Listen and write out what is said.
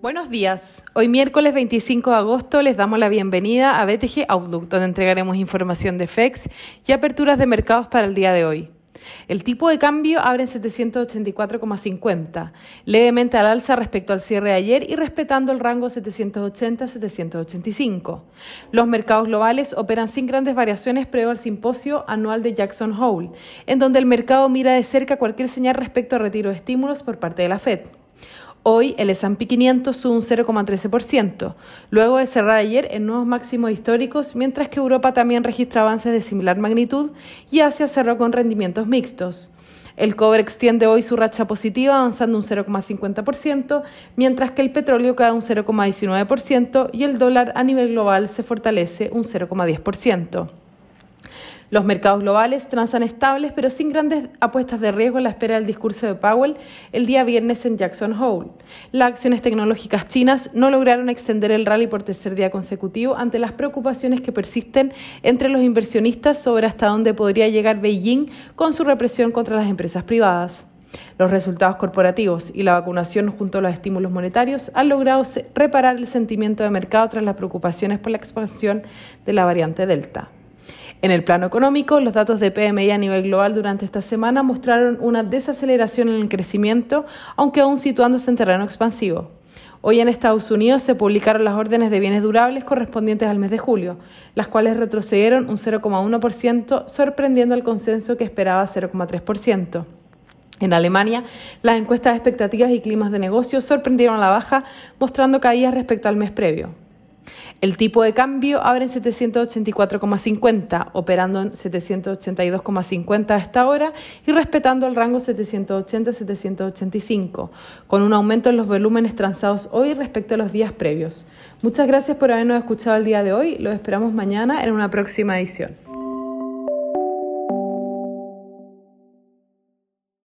Buenos días. Hoy miércoles 25 de agosto les damos la bienvenida a BTG Outlook, donde entregaremos información de FEX y aperturas de mercados para el día de hoy. El tipo de cambio abre en 784,50, levemente al alza respecto al cierre de ayer y respetando el rango 780-785. Los mercados globales operan sin grandes variaciones previo al simposio anual de Jackson Hole, en donde el mercado mira de cerca cualquier señal respecto a retiro de estímulos por parte de la Fed. Hoy el S&P 500 sube un 0,13%, luego de cerrar ayer en nuevos máximos históricos, mientras que Europa también registra avances de similar magnitud y Asia cerró con rendimientos mixtos. El cobre extiende hoy su racha positiva avanzando un 0,50%, mientras que el petróleo cae un 0,19% y el dólar a nivel global se fortalece un 0,10%. Los mercados globales transan estables, pero sin grandes apuestas de riesgo a la espera del discurso de Powell el día viernes en Jackson Hole. Las acciones tecnológicas chinas no lograron extender el rally por tercer día consecutivo ante las preocupaciones que persisten entre los inversionistas sobre hasta dónde podría llegar Beijing con su represión contra las empresas privadas. Los resultados corporativos y la vacunación junto a los estímulos monetarios han logrado reparar el sentimiento de mercado tras las preocupaciones por la expansión de la variante Delta. En el plano económico, los datos de PMI a nivel global durante esta semana mostraron una desaceleración en el crecimiento, aunque aún situándose en terreno expansivo. Hoy en Estados Unidos se publicaron las órdenes de bienes durables correspondientes al mes de julio, las cuales retrocedieron un 0,1%, sorprendiendo al consenso que esperaba 0,3%. En Alemania, las encuestas de expectativas y climas de negocios sorprendieron a la baja, mostrando caídas respecto al mes previo. El tipo de cambio abre en 784,50, operando en 782,50 a esta hora y respetando el rango 780-785, con un aumento en los volúmenes transados hoy respecto a los días previos. Muchas gracias por habernos escuchado el día de hoy. Los esperamos mañana en una próxima edición.